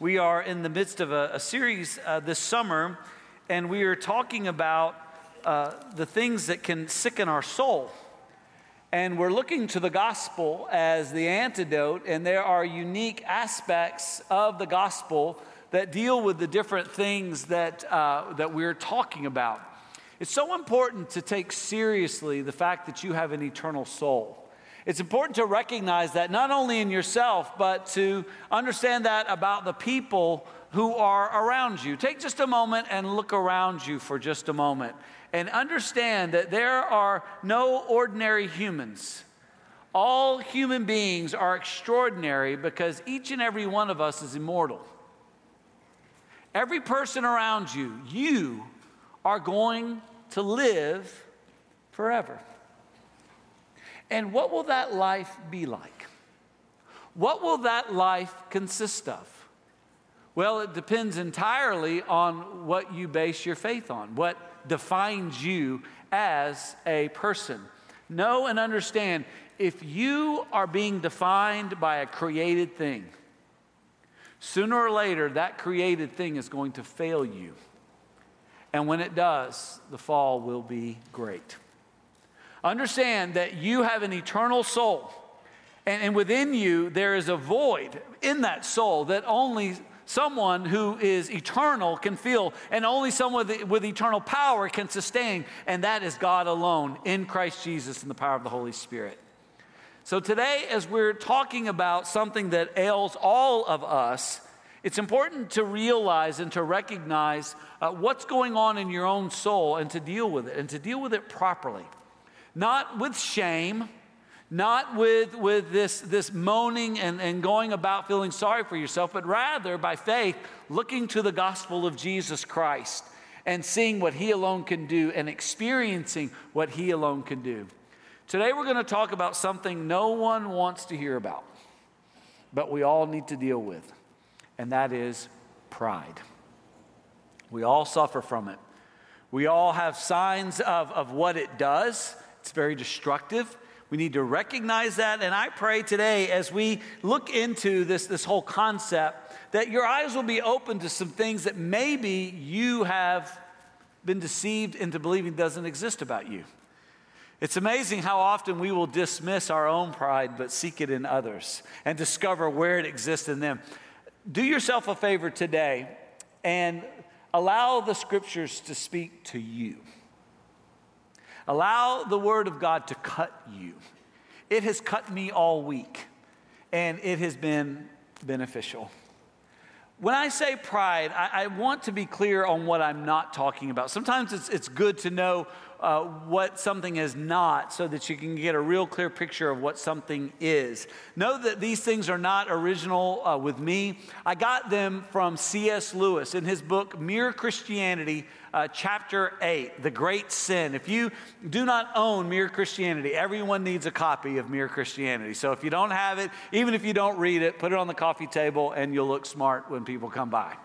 We are in the midst of a, a series uh, this summer, and we are talking about uh, the things that can sicken our soul. And we're looking to the gospel as the antidote, and there are unique aspects of the gospel that deal with the different things that, uh, that we're talking about. It's so important to take seriously the fact that you have an eternal soul. It's important to recognize that not only in yourself, but to understand that about the people who are around you. Take just a moment and look around you for just a moment and understand that there are no ordinary humans. All human beings are extraordinary because each and every one of us is immortal. Every person around you, you are going to live forever. And what will that life be like? What will that life consist of? Well, it depends entirely on what you base your faith on, what defines you as a person. Know and understand if you are being defined by a created thing, sooner or later that created thing is going to fail you. And when it does, the fall will be great. Understand that you have an eternal soul, and, and within you there is a void in that soul that only someone who is eternal can feel, and only someone with, with, eternal power can sustain, and that is God alone in Christ Jesus in the power of the Holy Spirit. So, today, as we're talking about something that ails all of us, it's important to realize and to recognize uh, what's going on in your own soul and to deal with it, and to deal with it properly not with shame, not with, with this, this moaning and, and going about feeling sorry for yourself, but rather by faith, looking to the gospel of Jesus Christ and seeing what He alone can do and experiencing what He alone can do. Today, we're going to talk about something no one wants to hear about, but we all need to deal with, and that is pride. We all suffer from it. We all have signs of, of what it does. It's very destructive. We need to recognize that. And I pray today, as we look into this, this whole concept, that your eyes will be open to some things that maybe you have been deceived into believing doesn't exist about you. It's amazing how often we will dismiss our own pride but seek it in others and discover where it exists in them. Do yourself a favor today and allow the scriptures to speak to you. Allow the Word of God to cut you. It has cut me all week, and it has been beneficial. When I say pride, I, I, want to be clear on what I'm not talking about. Sometimes it's, it's good to know uh, what something is not so that you can get a real clear picture of what something is. Know that these things are not original uh, with me. I got them from C.S. Lewis in his book, Mere Christianity uh, chapter 8, The Great Sin. If you do not own Mere Christianity, everyone needs a copy of Mere Christianity. So if you don't have it, even if you don't read it, put it on the coffee table and you'll look smart when people come by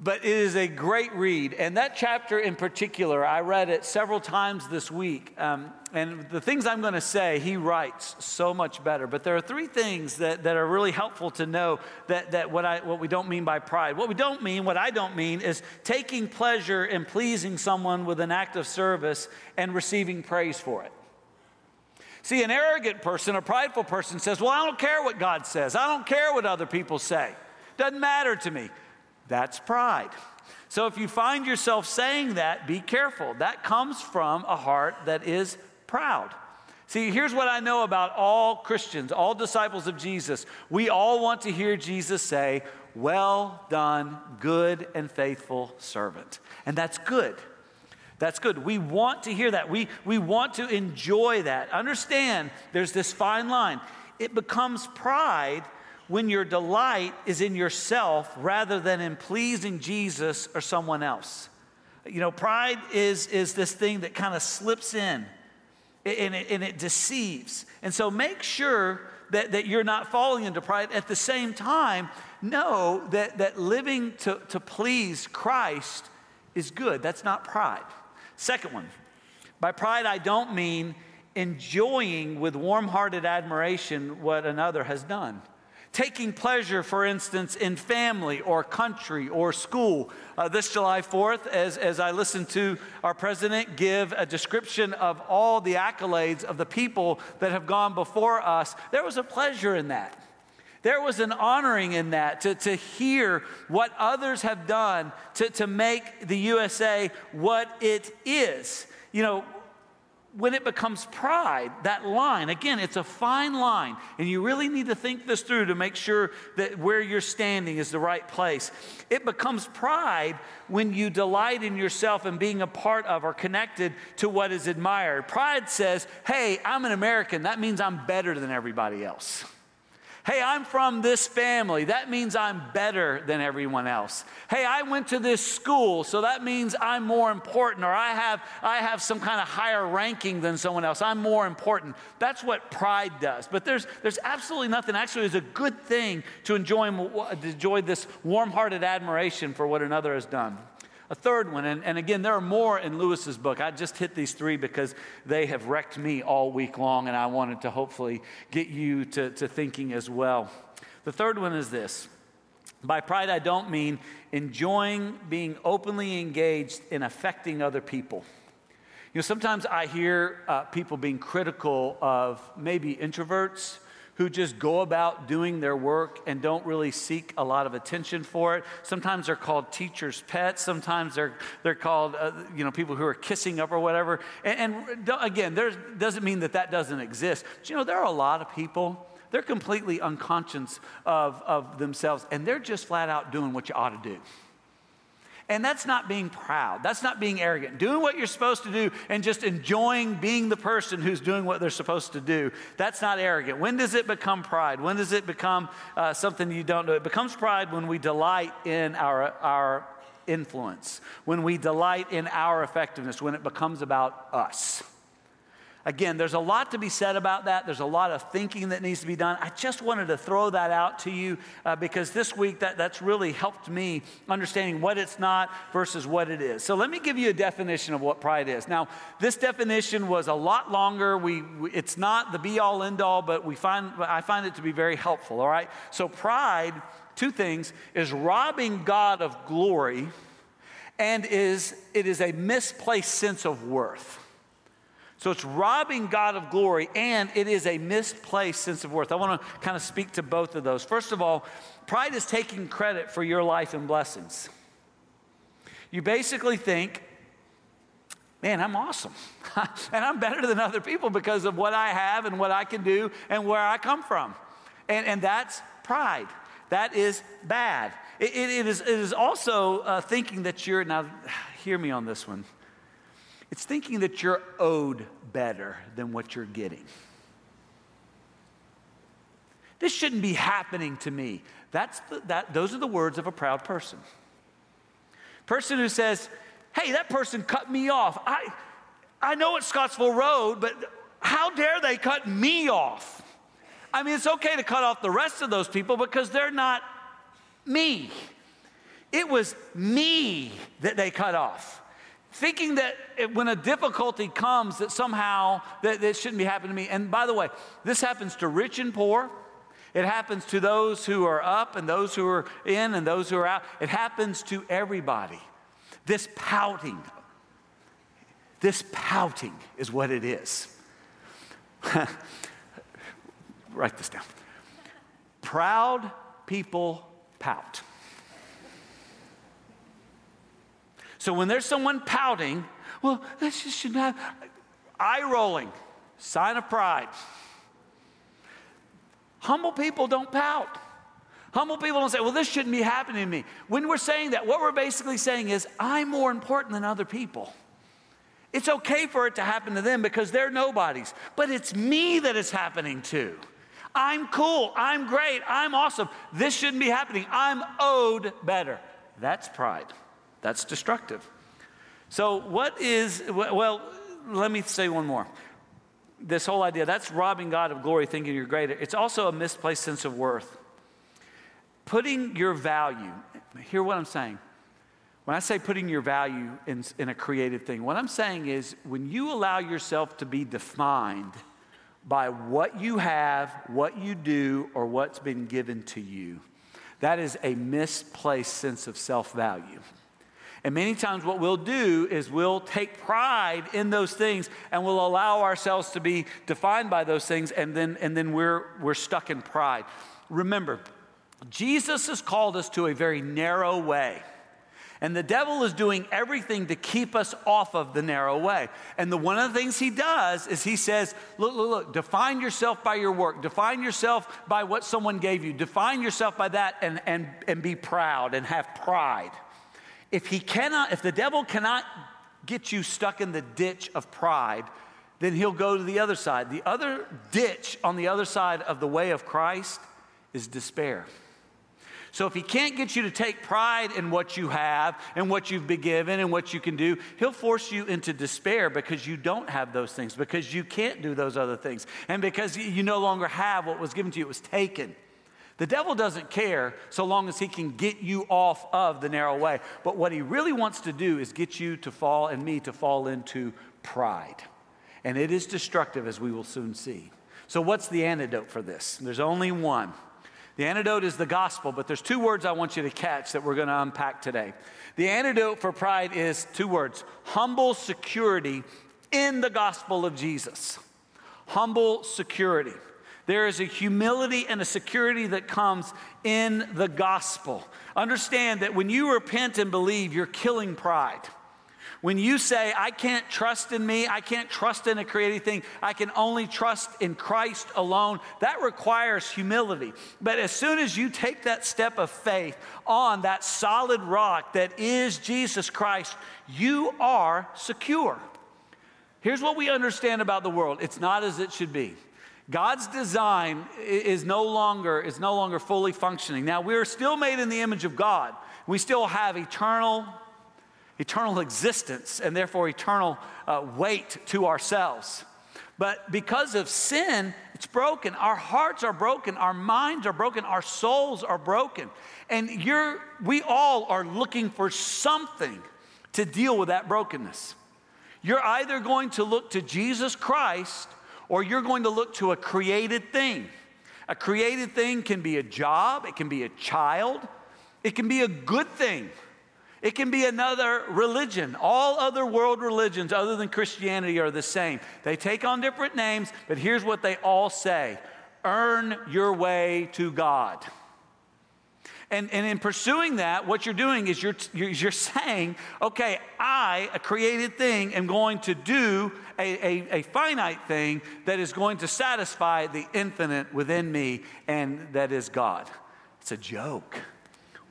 but it is a great read. And that chapter in particular, I read it several times this week. Um, and the things I'm going to say, he writes so much better. But there are three things that, that are really helpful to know that, that what, I, what we don't mean by pride. What we don't mean, what I don't mean, is taking pleasure in pleasing someone with an act of service and receiving praise for it. See, an arrogant person, a prideful person says, Well, I don't care what God says, I don't care what other people say. Doesn't matter to me. That's pride. So if you find yourself saying that, be careful. That comes from a heart that is proud. See, here's what I know about all Christians, all disciples of Jesus. We all want to hear Jesus say, Well done, good and faithful servant. And that's good. That's good. We want to hear that. We, we want to enjoy that. Understand there's this fine line. It becomes pride when your delight is in yourself rather than in pleasing Jesus or someone else. You know, pride is, is this thing that kind of slips in and it, and it deceives. And so make sure that, that you're not falling into pride. At the same time, know that, that living to, to please Christ is good. That's not pride. Second one, by pride, I don't mean enjoying with warm hearted admiration what another has done. Taking pleasure, for instance, in family or country or school. Uh, this July 4th, as, as I listened to our president give a description of all the accolades of the people that have gone before us, there was a pleasure in that. There was an honoring in that to, to hear what others have done to, to make the USA what it is. You know, when it becomes pride, that line, again, it's a fine line, and you really need to think this through to make sure that where you're standing is the right place. It becomes pride when you delight in yourself and being a part of or connected to what is admired. Pride says, hey, I'm an American. That means I'm better than everybody else. Hey, I'm from this family. That means I'm better than everyone else. Hey, I went to this school, so that means I'm more important, or I have, I have some kind of higher ranking than someone else. I'm more important. That's what pride does. But there's, there's absolutely nothing. Actually, it's a good thing to enjoy, to enjoy this warm hearted admiration for what another has done. A third one, and, and again, there are more in Lewis's book. I just hit these three because they have wrecked me all week long, and I wanted to hopefully get you to, to thinking as well. The third one is this by pride, I don't mean enjoying being openly engaged in affecting other people. You know, sometimes I hear uh, people being critical of maybe introverts who just go about doing their work and don't really seek a lot of attention for it. Sometimes they're called teachers' pets. Sometimes they're, they're called, uh, you know, people who are kissing up or whatever. And, and again, there doesn't mean that that doesn't exist. But, you know, there are a lot of people, they're completely unconscious of, of themselves, and they're just flat out doing what you ought to do. And that's not being proud. That's not being arrogant. Doing what you're supposed to do and just enjoying being the person who's doing what they're supposed to do. That's not arrogant. When does it become pride? When does it become uh, something you don't do? It becomes pride when we delight in our, our influence, when we delight in our effectiveness, when it becomes about us. Again, there's a lot to be said about that. There's a lot of thinking that needs to be done. I just wanted to throw that out to you uh, because this week that, that's really helped me understanding what it's not versus what it is. So let me give you a definition of what pride is. Now, this definition was a lot longer. We, we it's not the be all end all, but we find I find it to be very helpful. All right. So pride, two things, is robbing God of glory, and is it is a misplaced sense of worth. So it's robbing God of glory and it is a misplaced sense of worth. I want to kind of speak to both of those. First of all, pride is taking credit for your life and blessings. You basically think, man, I'm awesome. and I'm better than other people because of what I have and what I can do and where I come from. And, and that's pride. That is bad. it, it, it, is, it is also uh, thinking that you're, now hear me on this one. It's thinking that you're owed better than what you're getting. This shouldn't be happening to me. That's the, that, those are the words of a proud person. Person who says, hey, that person cut me off. I, I know it's Scottsville Road, but how dare they cut me off? I mean, it's okay to cut off the rest of those people because they're not me. It was me that they cut off thinking that it, when a difficulty comes that somehow that, that shouldn't be happening to me. And by the way this happens to rich and poor. It happens to those who are up and those who are in and those who are out. It happens to everybody. This pouting this pouting is what it is. Write this down. Proud people pout So when there's someone pouting, well, this just shouldn't eye rolling, sign of pride. Humble people don't pout. Humble people don't say, well, this shouldn't be happening to me. When we're saying that, what we're basically saying is, I'm more important than other people. It's okay for it to happen to them because they're nobodies, but it's me that it's happening to. I'm cool. I'm great. I'm awesome. This shouldn't be happening. I'm owed better. That's pride. That's destructive. So, what is, well, let me say one more. This whole idea, that's robbing God of glory, thinking you're greater. It's also a misplaced sense of worth. Putting your value, hear what I'm saying. When I say putting your value in, in a creative thing, what I'm saying is when you allow yourself to be defined by what you have, what you do, or what's been given to you. That is a misplaced sense of self value. And many times, what we'll do is we'll take pride in those things and we'll allow ourselves to be defined by those things, and then, and then we're, we're stuck in pride. Remember, Jesus has called us to a very narrow way. And the devil is doing everything to keep us off of the narrow way. And the one of the things he does is he says, look, look, look, define yourself by your work, define yourself by what someone gave you, define yourself by that and, and, and be proud and have pride. If he cannot, if the devil cannot get you stuck in the ditch of pride, then he'll go to the other side. The other ditch on the other side of the way of Christ is despair. So if he can't get you to take pride in what you have and what you've been given and what you can do, he'll force you into despair because you don't have those things, because you can't do those other things, and because you no longer have what was given to you, it was taken. The devil doesn't care so long as he can get you off of the narrow way. But what he really wants to do is get you to fall and me to fall into pride. And it is destructive, as we will soon see. So, what's the antidote for this? There's only one. The antidote is the gospel, but there's two words I want you to catch that we're going to unpack today. The antidote for pride is two words humble security in the gospel of Jesus. Humble security. There is a humility and a security that comes in the gospel. Understand that when you repent and believe, you're killing pride. When you say, I can't trust in me, I can't trust in a created thing, I can only trust in Christ alone, that requires humility. But as soon as you take that step of faith on that solid rock that is Jesus Christ, you are secure. Here's what we understand about the world it's not as it should be. God's design is no longer is no longer fully functioning. Now we're still made in the image of God. We still have eternal eternal existence and therefore eternal uh, weight to ourselves. But because of sin, it's broken. Our hearts are broken. Our minds are broken. Our souls are broken. And you're, we all are looking for something to deal with that brokenness. You're either going to look to Jesus Christ or you're going to look to a created thing. A created thing can be a job, it can be a child, it can be a good thing. It can be another religion. All other world religions, other than Christianity, are the same. They take on different names, but here's what they all say earn your way to God. And, and in pursuing that, what you're doing is you're, you're, saying, okay, I, a created thing, am going to do a, a, a finite thing that is going to satisfy the infinite within me, and that is God. It's a joke.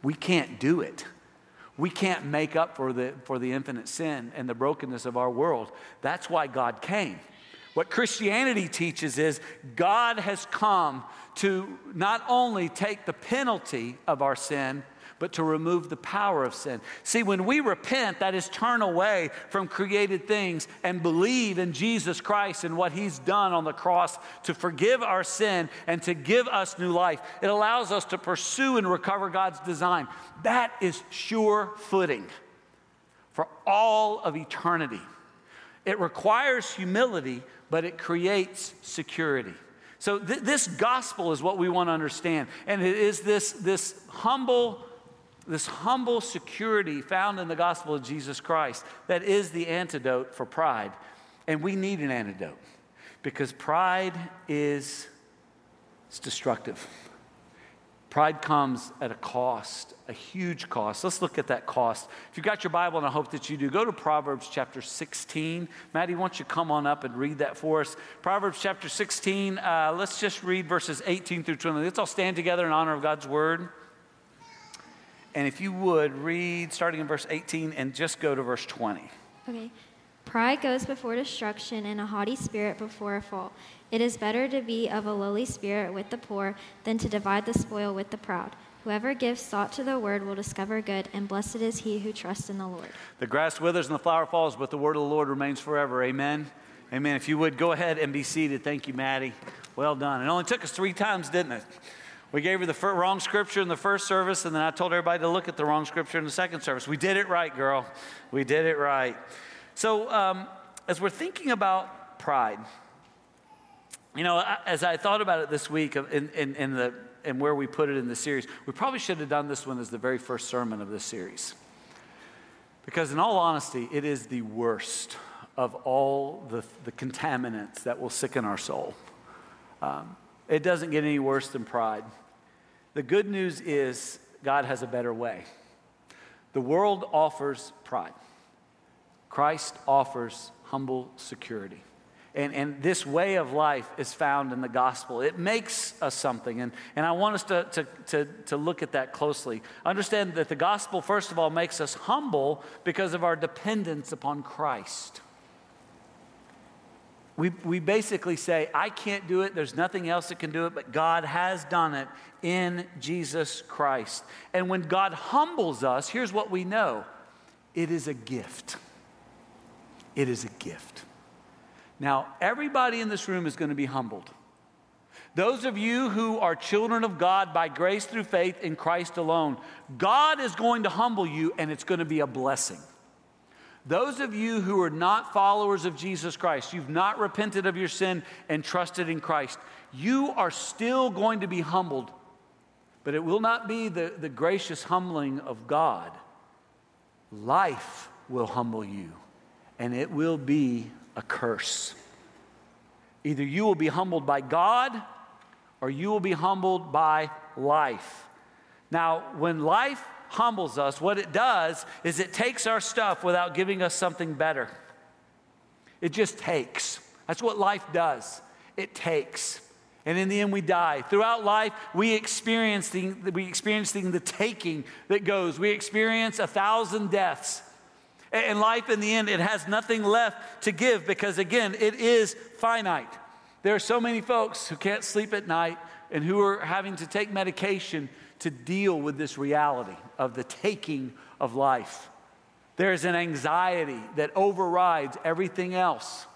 We can't do it. We can't make up for the, for the infinite sin and the brokenness of our world. That's why God came. What Christianity teaches is God has come to not only take the penalty of our sin, but to remove the power of sin. See, when we repent, that is turn away from created things and believe in Jesus Christ and what He's done on the cross to forgive our sin and to give us new life. It allows us to pursue and recover God's design. That is sure footing for all of eternity. It requires humility, but it creates security. So, th- this gospel is what we want to understand. And it is this, this humble this humble security found in the gospel of Jesus Christ that is the antidote for pride. And we need an antidote because pride is it's destructive. Pride comes at a cost, a huge cost. Let's look at that cost. If you've got your Bible, and I hope that you do, go to Proverbs chapter 16. Maddie, why don't you come on up and read that for us? Proverbs chapter 16, uh, let's just read verses 18 through 20. Let's all stand together in honor of God's word. And if you would read starting in verse 18 and just go to verse 20. Okay. Pride goes before destruction, and a haughty spirit before a fall. It is better to be of a lowly spirit with the poor than to divide the spoil with the proud. Whoever gives thought to the word will discover good, and blessed is he who trusts in the Lord. The grass withers and the flower falls, but the word of the Lord remains forever. Amen. Amen. If you would go ahead and be seated. Thank you, Maddie. Well done. It only took us three times, didn't it? We gave her the wrong scripture in the first service, and then I told everybody to look at the wrong scripture in the second service. We did it right, girl. We did it right. So, um, as we're thinking about pride, You know, as I thought about it this week in, in, in the, and where we put it in the series, we probably should have done this one as the very first sermon of this series. Because, in all honesty, it is the worst of all the, the contaminants that will sicken our soul. Um, it doesn't get any worse than pride. The good news is God has a better way. The world offers pride, Christ offers humble security. And, and this way of life is found in the gospel. It makes us something. And, and I want us to, to, to, to look at that closely. Understand that the gospel, first of all, makes us humble because of our dependence upon Christ. We, we basically say, I can't do it. There's nothing else that can do it, but God has done it in Jesus Christ. And when God humbles us, here's what we know it is a gift. It is a gift. Now, everybody in this room is going to be humbled. Those of you who are children of God by grace through faith in Christ alone, God is going to humble you and it's going to be a blessing. Those of you who are not followers of Jesus Christ, you've not repented of your sin and trusted in Christ, you are still going to be humbled, but it will not be the, the gracious humbling of God. Life will humble you, and it will be a curse. Either you will be humbled by God or you will be humbled by life. Now, when life humbles us, what it does is it takes our stuff without giving us something better. It just takes. That's what life does. It takes. And in the end, we die. Throughout life, we experience the, we experience the, taking that goes. We experience a thousand deaths. And life, in the end, it has nothing left to give because, again, it is finite. There are so many folks who can't sleep at night and who are having to take medication to deal with this reality of the taking of life. There's an anxiety that overrides everything else.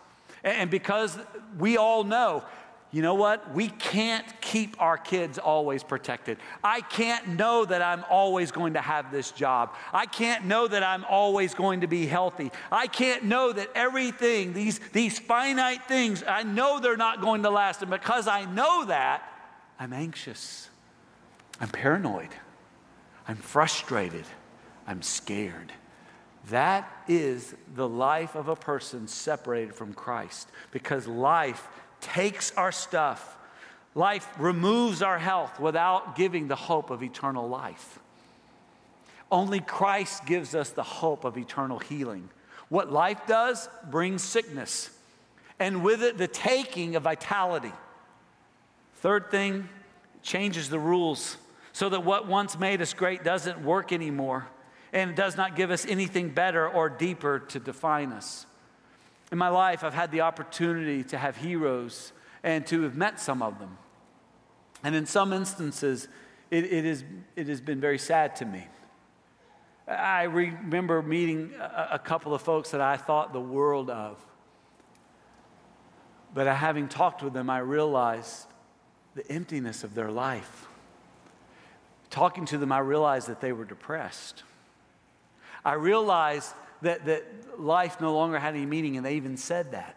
And because we all know, you know what? We can't keep our kids always protected. I can't know that I'm always going to have this job. I can't know that I'm always going to be healthy. I can't know that everything, these, these finite things, I know they're not going to last. And because I know that, I'm anxious. I'm paranoid. I'm frustrated. I'm scared. That is the life of a person separated from Christ because life takes our stuff. Life removes our health without giving the hope of eternal life. Only Christ gives us the hope of eternal healing. What life does brings sickness, and with it, the taking of vitality. Third thing, changes the rules so that what once made us great doesn't work anymore and does not give us anything better or deeper to define us. In my life, I've had the opportunity to have heroes and to have met some of them. And in some instances, it, it, is, it has been very sad to me. I remember meeting a, a couple of folks that I thought the world of. But having talked with them, I realized the emptiness of their life. Talking to them, I realized that they were depressed. I realized that, that life no longer had any meaning, and they even said that.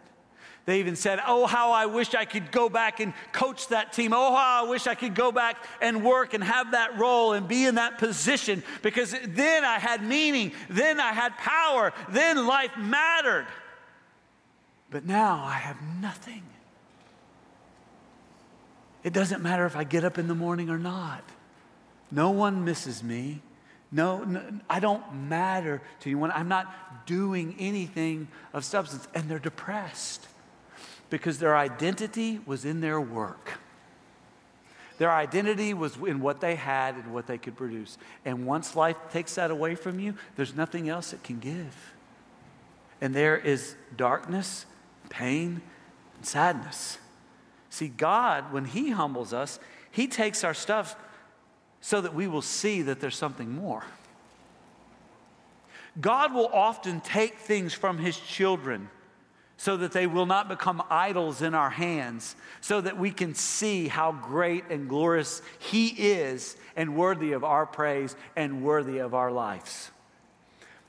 They even said, Oh, how I wish I could go back and coach that team. Oh, how I wish I could go back and work and have that role and be in that position because then I had meaning, then I had power, then life mattered. But now I have nothing. It doesn't matter if I get up in the morning or not. No one misses me. No, no, I don't matter to anyone. I'm not doing anything of substance. And they're depressed because their identity was in their work. Their identity was in what they had and what they could produce. And once life takes that away from you, there's nothing else it can give. And there is darkness, pain, and sadness. See, God, when He humbles us, He takes our stuff so that we will see that there's something more. God will often take things from his children so that they will not become idols in our hands, so that we can see how great and glorious he is and worthy of our praise and worthy of our lives.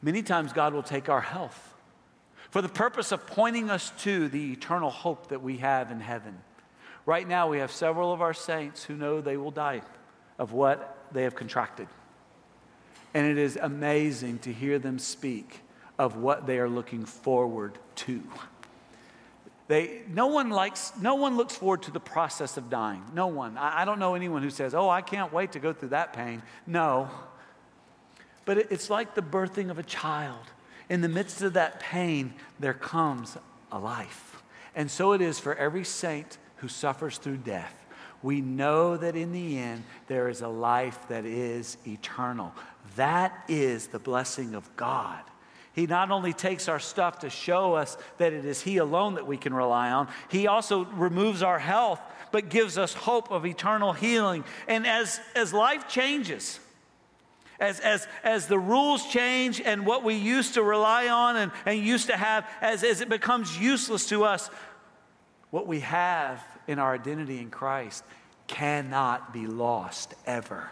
Many times, God will take our health for the purpose of pointing us to the eternal hope that we have in heaven. Right now, we have several of our saints who know they will die of what they have contracted. And it is amazing to hear them speak of what they are looking forward to. They, no, one likes, no one looks forward to the process of dying. No one. I, I don't know anyone who says, Oh, I can't wait to go through that pain. No. But it, it's like the birthing of a child. In the midst of that pain, there comes a life. And so it is for every saint who suffers through death. We know that in the end, there is a life that is eternal. That is the blessing of God. He not only takes our stuff to show us that it is He alone that we can rely on, He also removes our health, but gives us hope of eternal healing. And as, as life changes, as, as, as the rules change and what we used to rely on and, and used to have, as, as it becomes useless to us, what we have in our identity in Christ cannot be lost ever.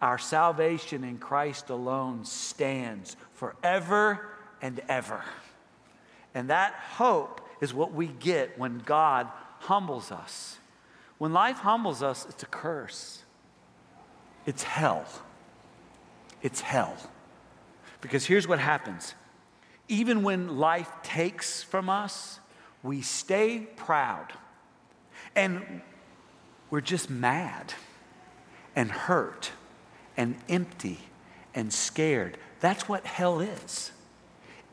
Our salvation in Christ alone stands forever and ever. And that hope is what we get when God humbles us. When life humbles us, it's a curse. It's hell. It's hell. Because here's what happens even when life takes from us, we stay proud. And we're just mad and hurt and empty and scared. That's what hell is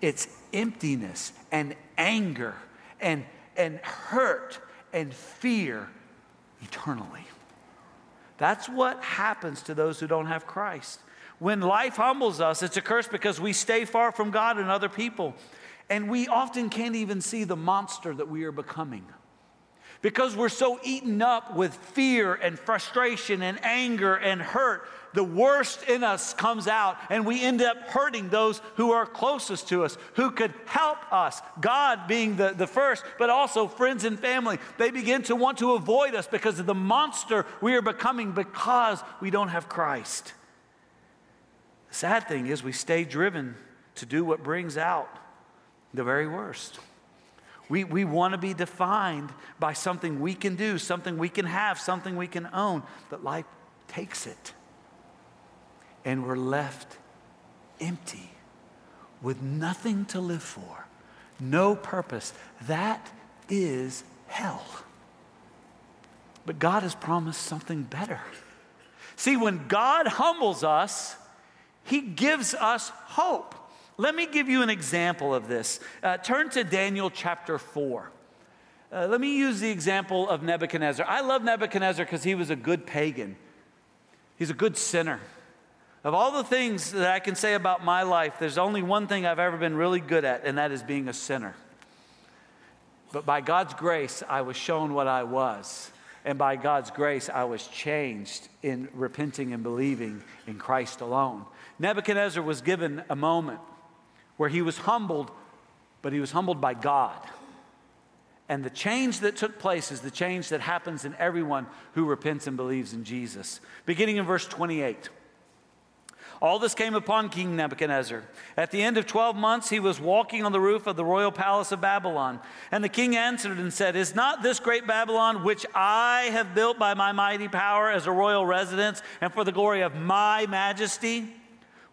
it's emptiness and anger and, and hurt and fear eternally. That's what happens to those who don't have Christ. When life humbles us, it's a curse because we stay far from God and other people. And we often can't even see the monster that we are becoming because we're so eaten up with fear and frustration and anger and hurt the worst in us comes out, and we end up hurting those who are closest to us, who could help us. God being the, the first, but also friends and family. They begin to want to avoid us because of the monster we are becoming because we don't have Christ. The sad thing is, we stay driven to do what brings out the very worst. We, we want to be defined by something we can do, something we can have, something we can own, but life takes it and we're left empty with nothing to live for, no purpose. That is hell. But God has promised something better. See, when God humbles us, He gives us hope. Let me give you an example of this. Uh, turn to Daniel chapter 4. Uh, let me use the example of Nebuchadnezzar. I love Nebuchadnezzar because he was a good pagan, he's a good sinner. Of all the things that I can say about my life, there's only one thing I've ever been really good at, and that is being a sinner. But by God's grace, I was shown what I was. And by God's grace, I was changed in repenting and believing in Christ alone. Nebuchadnezzar was given a moment where he was humbled, but he was humbled by God. And the change that took place is the change that happens in everyone who repents and believes in Jesus. Beginning in verse 28. All this came upon King Nebuchadnezzar. At the end of 12 months, he was walking on the roof of the royal palace of Babylon. And the king answered and said, Is not this great Babylon, which I have built by my mighty power as a royal residence and for the glory of my majesty?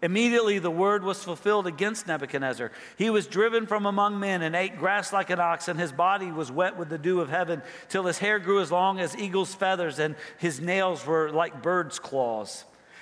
Immediately the word was fulfilled against Nebuchadnezzar. He was driven from among men and ate grass like an ox, and his body was wet with the dew of heaven, till his hair grew as long as eagle's feathers, and his nails were like bird's claws.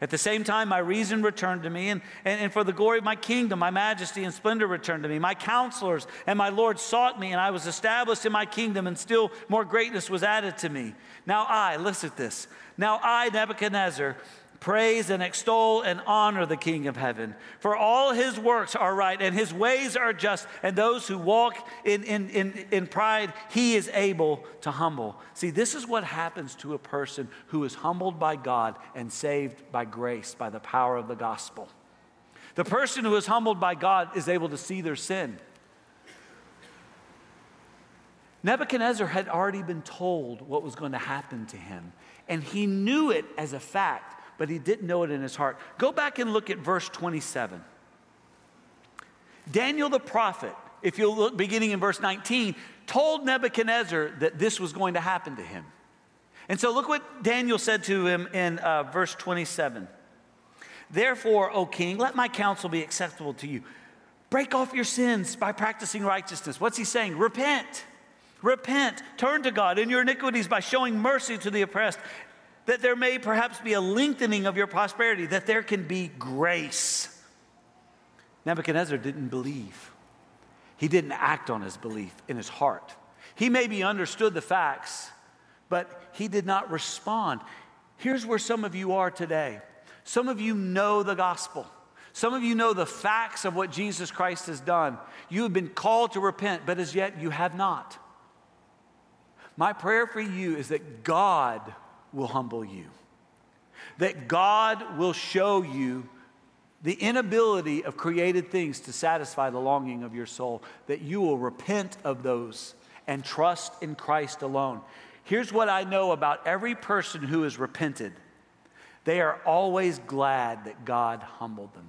At the same time, my reason returned to me, and, and, and, for the glory of my kingdom, my majesty and splendor returned to me. My counselors and my Lord sought me, and I was established in my kingdom, and still more greatness was added to me. Now I, listen at this. Now I, Nebuchadnezzar, Praise and extol and honor the King of heaven. For all his works are right and his ways are just, and those who walk in, in, in, in pride, he is able to humble. See, this is what happens to a person who is humbled by God and saved by grace, by the power of the gospel. The person who is humbled by God is able to see their sin. Nebuchadnezzar had already been told what was going to happen to him, and he knew it as a fact but he didn't know it in his heart. Go back and look at verse 27. Daniel the prophet, if you look beginning in verse 19, told Nebuchadnezzar that this was going to happen to him. And so look what Daniel said to him in uh, verse 27. Therefore, O king, let my counsel be acceptable to you. Break off your sins by practicing righteousness. What's he saying? Repent. Repent. Turn to God in your iniquities by showing mercy to the oppressed that there may perhaps be a lengthening of your prosperity, that there can be grace. Nebuchadnezzar didn't believe. He didn't act on his belief in his heart. He maybe understood the facts, but he did not respond. Here's where some of you are today. Some of you know the gospel. Some of you know the facts of what Jesus Christ has done. You have been called to repent, but as yet you have not. My prayer for you is that God will humble you. That God will show you the inability of created things to satisfy the longing of your soul, that you will repent of those and trust in Christ alone. Here's what I know about every person who has repented they are always glad that God humbled them.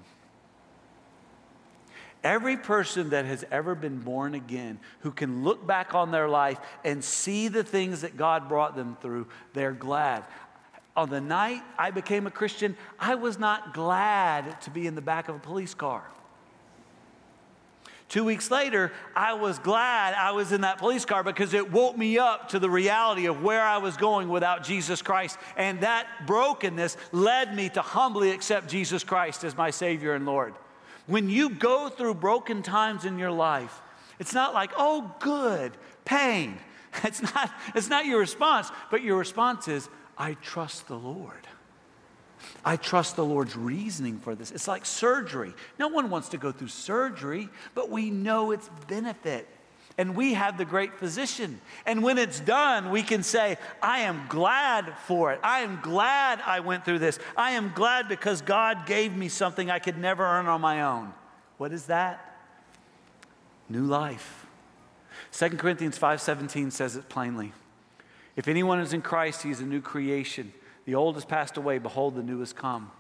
Every person that has ever been born again who can look back on their life and see the things that God brought them through, they're glad. On the night I became a Christian, I was not glad to be in the back of a police car. Two weeks later, I was glad I was in that police car because it woke me up to the reality of where I was going without Jesus Christ. And that brokenness led me to humbly accept Jesus Christ as my Savior and Lord. When you go through broken times in your life, it's not like, oh, good, pain. It's not, it's not your response, but your response is, I trust the Lord. I trust the Lord's reasoning for this. It's like surgery. No one wants to go through surgery, but we know its benefit. And we have the great physician. And when it's done, we can say, I am glad for it. I am glad I went through this. I am glad because God gave me something I could never earn on my own. What is that? New life. 2 Corinthians 5:17 says it plainly. If anyone is in Christ, he is a new creation. The old has passed away, behold, the new has come.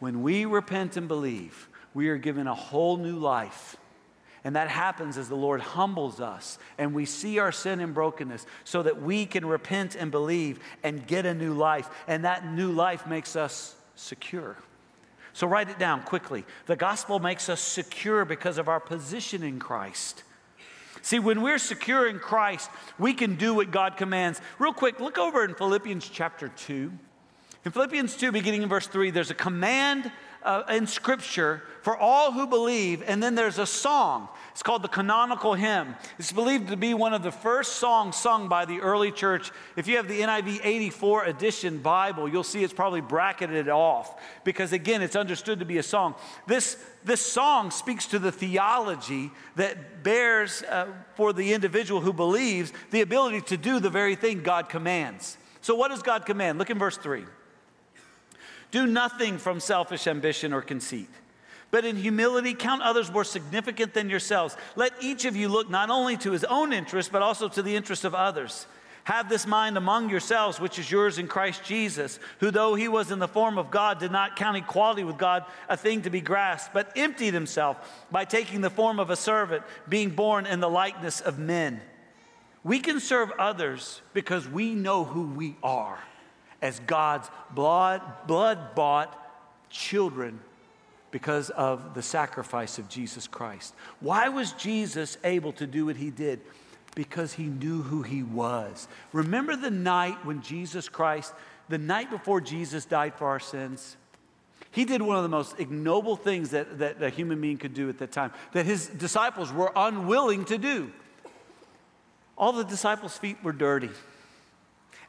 When we repent and believe, we are given a whole new life. And that happens as the Lord humbles us and we see our sin and brokenness so that we can repent and believe and get a new life. And that new life makes us secure. So write it down quickly. The gospel makes us secure because of our position in Christ. See, when we're secure in Christ, we can do what God commands. Real quick, look over in Philippians chapter 2. In Philippians 2, beginning in verse 3, there's a command uh, in Scripture for all who believe, and then there's a song. It's called the canonical hymn. It's believed to be one of the first songs sung by the early church. If you have the NIV 84 edition Bible, you'll see it's probably bracketed off because, again, it's understood to be a song. This, this song speaks to the theology that bears uh, for the individual who believes the ability to do the very thing God commands. So, what does God command? Look in verse 3. Do nothing from selfish ambition or conceit, but in humility count others more significant than yourselves. Let each of you look not only to his own interest, but also to the interest of others. Have this mind among yourselves, which is yours in Christ Jesus, who, though he was in the form of God, did not count equality with God a thing to be grasped, but emptied himself by taking the form of a servant, being born in the likeness of men. We can serve others because we know who we are as God's blood, blood bought children because of the sacrifice of Jesus Christ. Why was Jesus able to do what he did? Because he knew who he was. Remember the night when Jesus Christ, the night before Jesus died for our sins? He did one of the most ignoble things that, that a human being could do at that time, that his disciples were unwilling to do. All the disciples' feet were dirty,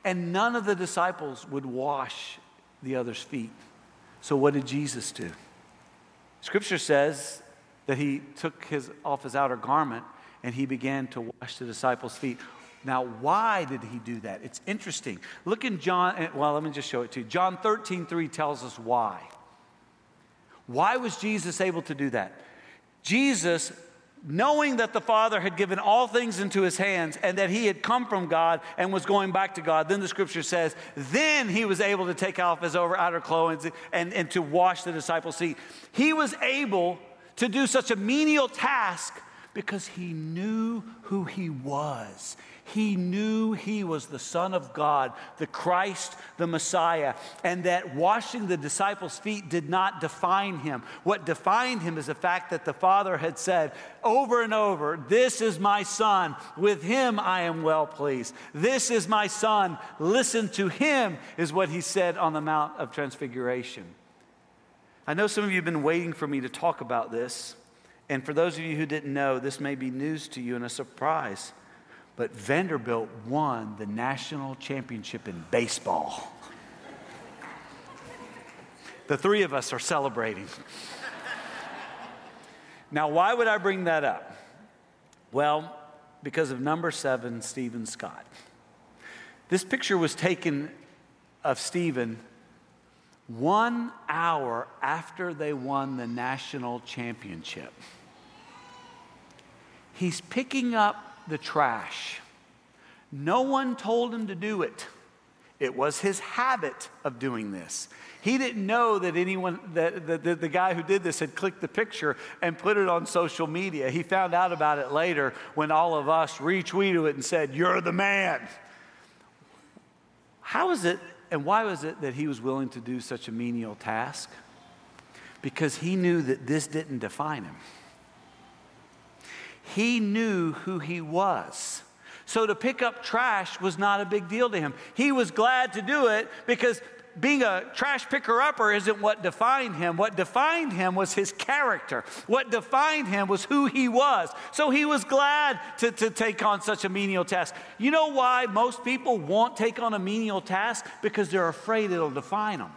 and none of the disciples would wash the other's feet. So, what did Jesus do? Scripture says that he took his, off his outer garment and he began to wash the disciples' feet. Now, why did he do that? It's interesting. Look in John, eh, well, let me just show it to you. John 13, 3 tells us why. Why was Jesus able to do that? Jesus, knowing that the Father had given all things into his hands and that he had come from God and was going back to God, then the scripture says, then he was able to take off his over outer clothes and, and to wash the disciples' feet. He was able to do such a menial task because he knew who he was. He knew he was the Son of God, the Christ, the Messiah, and that washing the disciples' feet did not define him. What defined him is the fact that the Father had said over and over, This is my Son, with him I am well pleased. This is my Son, listen to him, is what he said on the Mount of Transfiguration. I know some of you have been waiting for me to talk about this. And for those of you who didn't know, this may be news to you and a surprise. But Vanderbilt won the national championship in baseball. The three of us are celebrating. now, why would I bring that up? Well, because of number seven, Stephen Scott. This picture was taken of Stephen one hour after they won the national championship. He's picking up the trash. No one told him to do it. It was his habit of doing this. He didn't know that anyone, that, that, the guy who did this had clicked the picture and put it on social media. He found out about it later when all of us retweeted it and said, You're the man. How is it and why was it that he was willing to do such a menial task? Because he knew that this didn't define him. He knew who he was. So to pick up trash was not a big deal to him. He was glad to do it because being a trash picker upper isn't what defined him. What defined him was his character. What defined him was who he was. So he was glad to, to take on such a menial task. You know why most people won't take on a menial task? Because they're afraid it'll define them.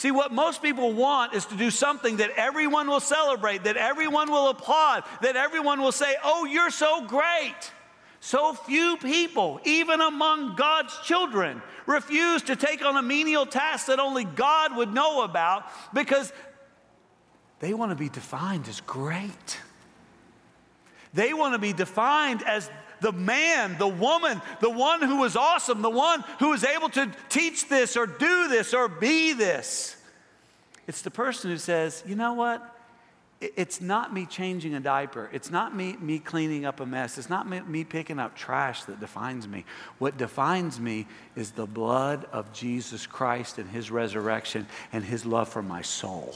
See, what most people want is to do something that everyone will celebrate, that everyone will applaud, that everyone will say, Oh, you're so great. So few people, even among God's children, refuse to take on a menial task that only God would know about because they want to be defined as great. They want to be defined as the man, the woman, the one who was awesome, the one who was able to teach this or do this or be this. It's the person who says, you know what? It's not me changing a diaper. It's not me, me cleaning up a mess. It's not me, me picking up trash that defines me. What defines me is the blood of Jesus Christ and his resurrection and his love for my soul.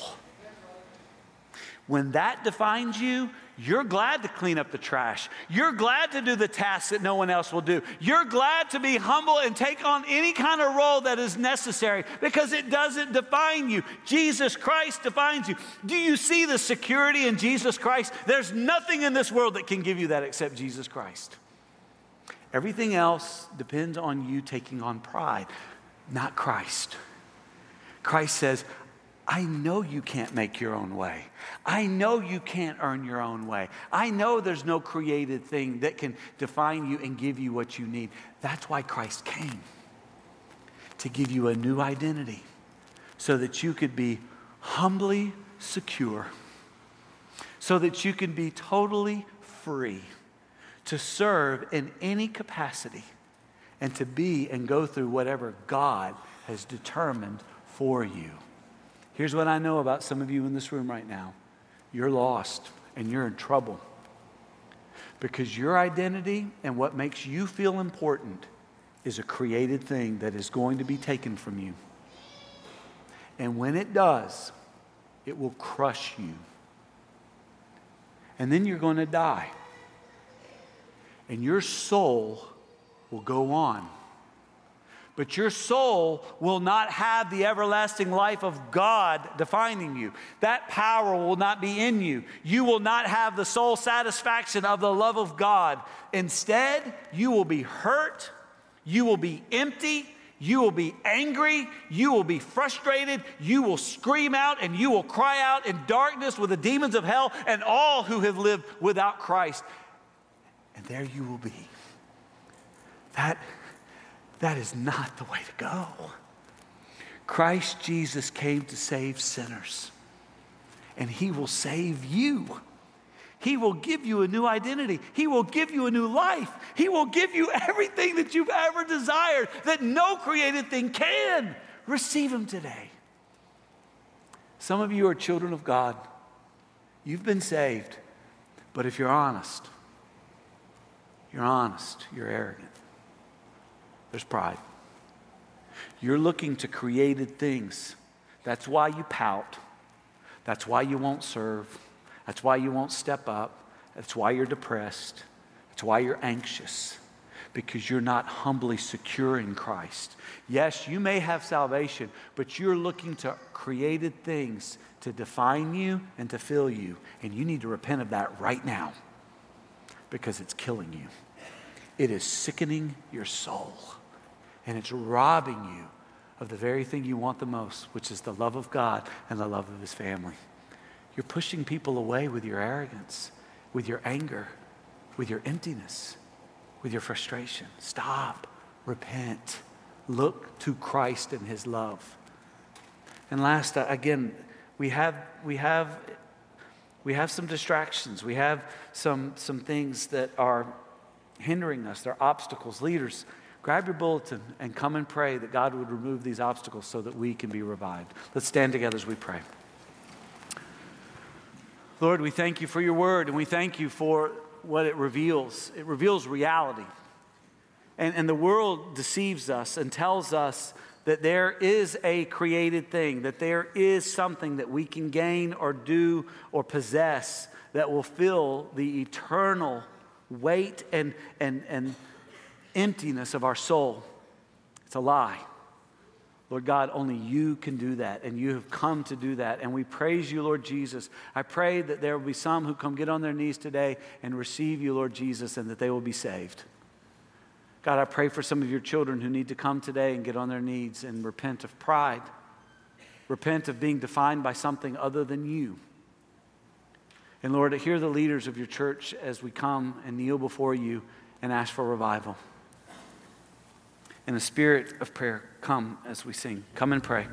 When that defines you, you're glad to clean up the trash. You're glad to do the tasks that no one else will do. You're glad to be humble and take on any kind of role that is necessary because it doesn't define you. Jesus Christ defines you. Do you see the security in Jesus Christ? There's nothing in this world that can give you that except Jesus Christ. Everything else depends on you taking on pride, not Christ. Christ says, I know you can't make your own way. I know you can't earn your own way. I know there's no created thing that can define you and give you what you need. That's why Christ came to give you a new identity so that you could be humbly secure, so that you can be totally free to serve in any capacity and to be and go through whatever God has determined for you. Here's what I know about some of you in this room right now you're lost and you're in trouble because your identity and what makes you feel important is a created thing that is going to be taken from you. And when it does, it will crush you. And then you're going to die. And your soul will go on. But your soul will not have the everlasting life of God defining you. That power will not be in you. You will not have the soul satisfaction of the love of God. Instead, you will be hurt, you will be empty, you will be angry, you will be frustrated, you will scream out, and you will cry out in darkness with the demons of hell and all who have lived without Christ. And there you will be. That that is not the way to go. Christ Jesus came to save sinners, and He will save you. He will give you a new identity. He will give you a new life. He will give you everything that you've ever desired that no created thing can. Receive Him today. Some of you are children of God. You've been saved. But if you're honest, you're honest, you're arrogant. There's pride. You're looking to created things. That's why you pout. That's why you won't serve. That's why you won't step up. That's why you're depressed. That's why you're anxious. Because you're not humbly secure in Christ. Yes, you may have salvation, but you're looking to created things to define you and to fill you. And you need to repent of that right now because it's killing you. It is sickening your soul and it's robbing you of the very thing you want the most, which is the love of God and the love of His family. You're pushing people away with your arrogance, with your anger, with your emptiness, with your frustration. Stop, repent, look to Christ and His love. And last, uh, again, we have, we have, we have some distractions. We have some, some things that are hindering us. They're obstacles. Leaders, grab your bulletin and come and pray that God would remove these obstacles so that we can be revived. Let's stand together as we pray. Lord, we thank you for your word and we thank you for what it reveals. It reveals reality. And, and the world deceives us and tells us that there is a created thing, that there is something that we can gain or do or possess that will fill the eternal weight and, and, and emptiness of our soul. It's a lie. Lord God, only you can do that, and you have come to do that. And we praise you, Lord Jesus. I pray that there will be some who come get on their knees today and receive you, Lord Jesus, and that they will be saved. God, I pray for some of your children who need to come today and get on their knees and repent of pride, repent of being defined by something other than you. And Lord, hear the leaders of your church as we come and kneel before you and ask for revival in a spirit of prayer, come as we sing. Come and pray.